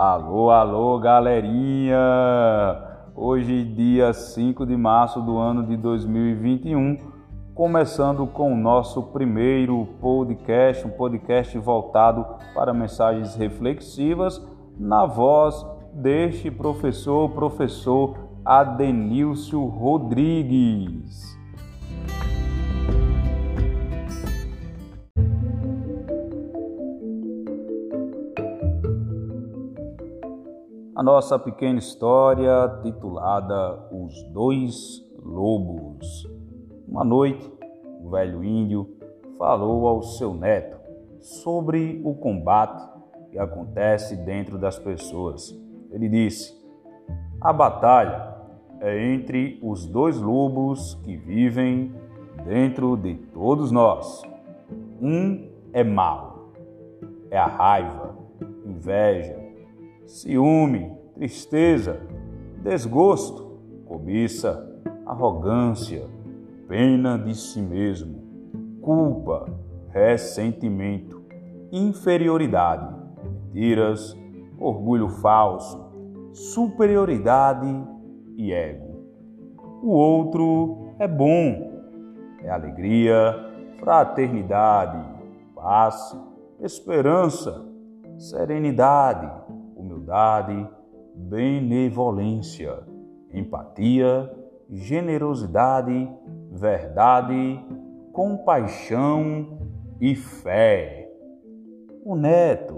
Alô, alô, galerinha! Hoje, dia 5 de março do ano de 2021, começando com o nosso primeiro podcast, um podcast voltado para mensagens reflexivas na voz deste professor, professor Adenilcio Rodrigues. A nossa pequena história titulada Os Dois Lobos. Uma noite, o velho índio falou ao seu neto sobre o combate que acontece dentro das pessoas. Ele disse: A batalha é entre os dois lobos que vivem dentro de todos nós. Um é mau, é a raiva, inveja, ciúme, tristeza, desgosto, cobiça, arrogância, pena de si mesmo, culpa, ressentimento, inferioridade, mentiras, orgulho falso, superioridade e ego. O outro é bom, é alegria, fraternidade, paz, esperança, serenidade, humildade, benevolência, empatia, generosidade, verdade, compaixão e fé. O neto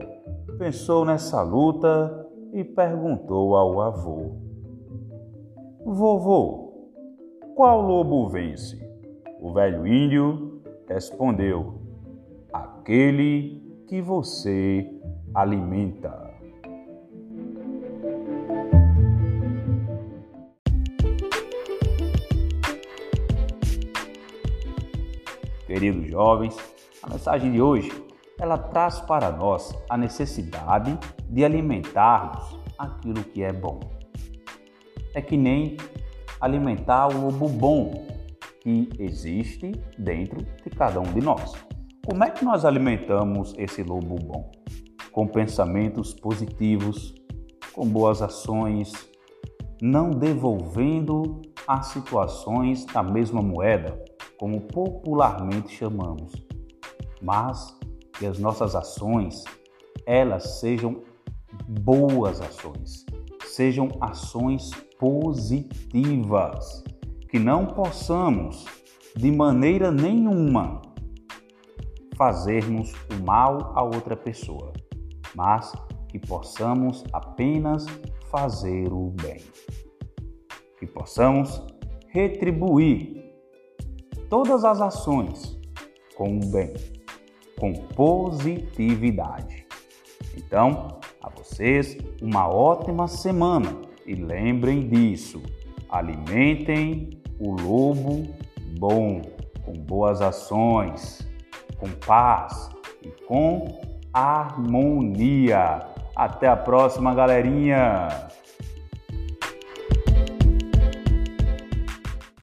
pensou nessa luta e perguntou ao avô: Vovô, qual lobo vence? O velho índio respondeu: Aquele que você alimenta. Queridos jovens, a mensagem de hoje ela traz para nós a necessidade de alimentarmos aquilo que é bom. É que nem alimentar o lobo bom que existe dentro de cada um de nós. Como é que nós alimentamos esse lobo bom? Com pensamentos positivos, com boas ações, não devolvendo as situações da mesma moeda, como popularmente chamamos, mas que as nossas ações elas sejam boas ações, sejam ações positivas, que não possamos de maneira nenhuma fazermos o mal a outra pessoa, mas que possamos apenas fazer o bem. Que possamos retribuir todas as ações com o bem, com positividade. Então, a vocês, uma ótima semana e lembrem disso: alimentem o lobo bom, com boas ações, com paz e com harmonia. Até a próxima, galerinha!